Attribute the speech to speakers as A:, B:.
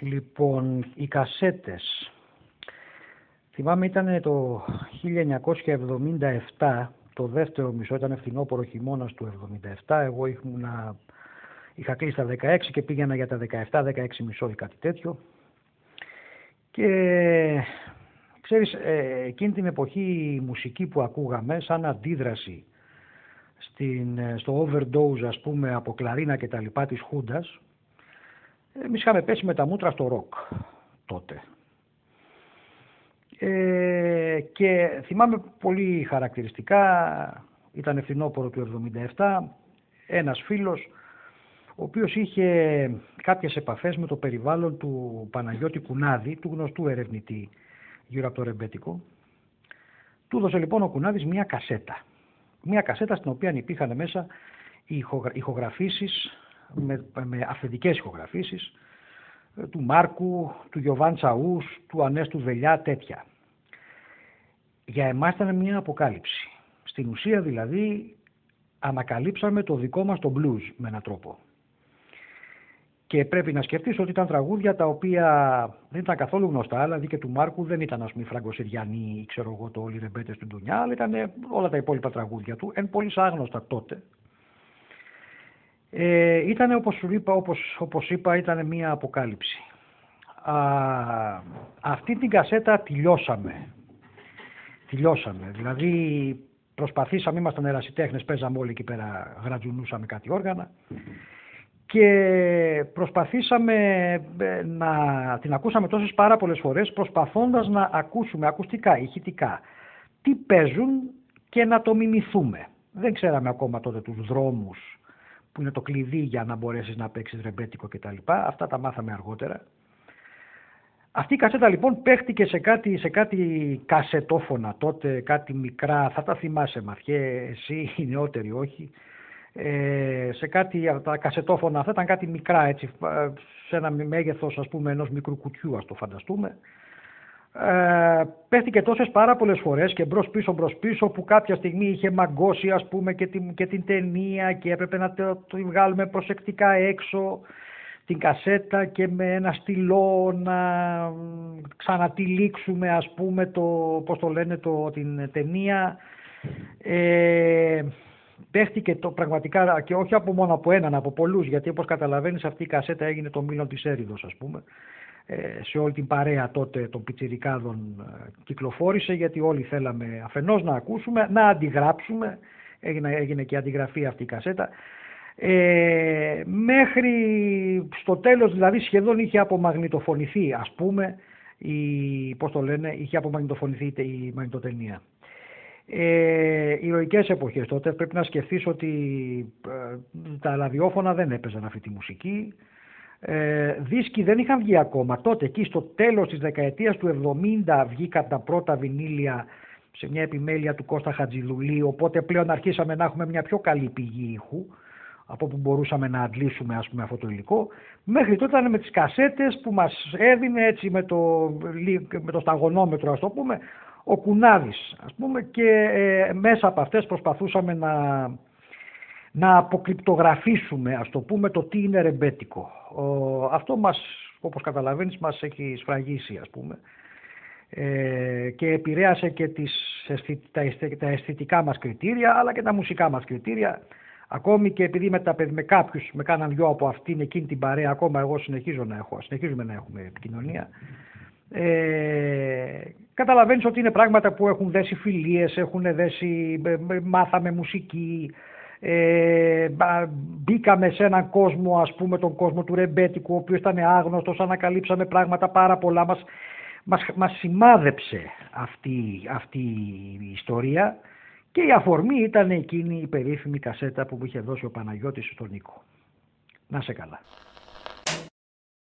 A: Λοιπόν, οι κασέτες. Θυμάμαι ήταν το 1977, το δεύτερο μισό, ήταν φθινόπωρο χειμώνας του 1977. Εγώ ήμουνα, είχα κλείσει τα 16 και πήγαινα για τα 17, 16 μισό ή κάτι τέτοιο. Και ξέρεις, ε, εκείνη την εποχή η μουσική που ακούγαμε σαν αντίδραση στην, ε, στο overdose ας πούμε από κλαρίνα και τα λοιπά της Χούντας Εμείς είχαμε πέσει με τα μούτρα στο ροκ τότε. Ε, και θυμάμαι πολύ χαρακτηριστικά, ήταν φθινόπωρο του 1977, ένας φίλος ο οποίος είχε κάποιες επαφές με το περιβάλλον του Παναγιώτη Κουνάδη, του γνωστού ερευνητή γύρω από το ρεμπέτικο. Του έδωσε λοιπόν ο Κουνάδης μια κασέτα. Μια κασέτα στην οποία υπήρχαν μέσα οι ηχογραφήσεις με, με αυθεντικές ηχογραφήσεις ε, του Μάρκου, του Γιωβάν Τσαούς, του Ανέστου Βελιά, τέτοια. Για εμάς ήταν μια αποκάλυψη. Στην ουσία δηλαδή ανακαλύψαμε το δικό μας το blues με έναν τρόπο. Και πρέπει να σκεφτείς ότι ήταν τραγούδια τα οποία δεν ήταν καθόλου γνωστά, δηλαδή και του Μάρκου δεν ήταν ας πούμε Φραγκοσυριανή ή ξέρω εγώ το όλοι ρεμπέτες του Ντουνιά, αλλά ήταν όλα τα υπόλοιπα τραγούδια του, εν πολύ άγνωστα τότε, ε, ήταν όπως σου είπα, όπως, όπως είπα, ήταν μία αποκάλυψη. Α, αυτή την κασέτα τελειώσαμε. Τελειώσαμε. Δηλαδή προσπαθήσαμε, ήμασταν ερασιτέχνες, παίζαμε όλοι εκεί πέρα, γρατζουνούσαμε κάτι όργανα και προσπαθήσαμε ε, να την ακούσαμε τόσες πάρα πολλές φορές προσπαθώντας να ακούσουμε ακουστικά, ηχητικά τι παίζουν και να το μιμηθούμε. Δεν ξέραμε ακόμα τότε τους δρόμους που είναι το κλειδί για να μπορέσεις να παίξεις ρεμπέτικο κτλ. Αυτά τα μάθαμε αργότερα. Αυτή η κασέτα λοιπόν παίχτηκε σε κάτι, σε κάτι κασετόφωνα τότε, κάτι μικρά, θα τα θυμάσαι Μαθιέ, εσύ οι νεότεροι όχι. Ε, σε κάτι, τα κασετόφωνα αυτά ήταν κάτι μικρά έτσι, σε ένα μέγεθος ας πούμε ενός μικρού κουτιού ας το φανταστούμε ε, πέθηκε τόσες πάρα πολλές φορές και μπρος πίσω μπρος πίσω που κάποια στιγμή είχε μαγκώσει ας πούμε και την, και την ταινία και έπρεπε να το, το βγάλουμε προσεκτικά έξω. Την κασέτα και με ένα στυλό να ξανατυλίξουμε ας πούμε το, πώς το λένε το, την ταινία. Ε, παίχτηκε το πραγματικά και όχι από μόνο από έναν, από πολλούς γιατί όπως καταλαβαίνεις αυτή η κασέτα έγινε το μήλο της έρηδος ας πούμε. ε, σε όλη την παρέα τότε των πιτσιρικάδων ε, κυκλοφόρησε γιατί όλοι θέλαμε αφενός να ακούσουμε, να αντιγράψουμε, έγινε, έγινε και αντιγραφή αυτή η κασέτα, ε, μέχρι στο τέλος δηλαδή σχεδόν είχε απομαγνητοφωνηθεί ας πούμε η, πώς το λένε, είχε απομαγνητοφωνηθεί η μαγνητοτενία. Ε, ηρωικές εποχές τότε πρέπει να σκεφτείς ότι ε, τα ραδιόφωνα δεν έπαιζαν αυτή τη μουσική ε, δίσκοι δεν είχαν βγει ακόμα. Τότε εκεί στο τέλος της δεκαετίας του 70 βγήκαν τα πρώτα βινίλια σε μια επιμέλεια του Κώστα Χατζηλουλή, οπότε πλέον αρχίσαμε να έχουμε μια πιο καλή πηγή ήχου από που μπορούσαμε να αντλήσουμε ας πούμε αυτό το υλικό. Μέχρι τότε ήταν με τις κασέτες που μας έδινε έτσι με το, με το σταγονόμετρο ας το πούμε ο Κουνάδης ας πούμε και ε, μέσα από αυτές προσπαθούσαμε να να αποκρυπτογραφήσουμε, ας το πούμε, το τι είναι ρεμπέτικο. αυτό μας, όπως καταλαβαίνεις, μας έχει σφραγίσει, ας πούμε. Ε, και επηρέασε και τις, τα, τα αισθητικά μας κριτήρια, αλλά και τα μουσικά μας κριτήρια. Ακόμη και επειδή με, τα, με κάποιους με κάναν δυο από αυτήν εκείνη την παρέα, ακόμα εγώ συνεχίζω να έχω, συνεχίζουμε να έχουμε επικοινωνία. Ε, καταλαβαίνεις ότι είναι πράγματα που έχουν δέσει φιλίες, έχουν δέσει, μάθαμε μουσική, ε, μπήκαμε σε έναν κόσμο, ας πούμε τον κόσμο του ρεμπέτικου, ο οποίος ήταν άγνωστος, ανακαλύψαμε πράγματα πάρα πολλά, μας, μας, μας σημάδεψε αυτή, αυτή η ιστορία και η αφορμή ήταν εκείνη η περίφημη κασέτα που μου είχε δώσει ο Παναγιώτης στον Νίκο. Να σε καλά.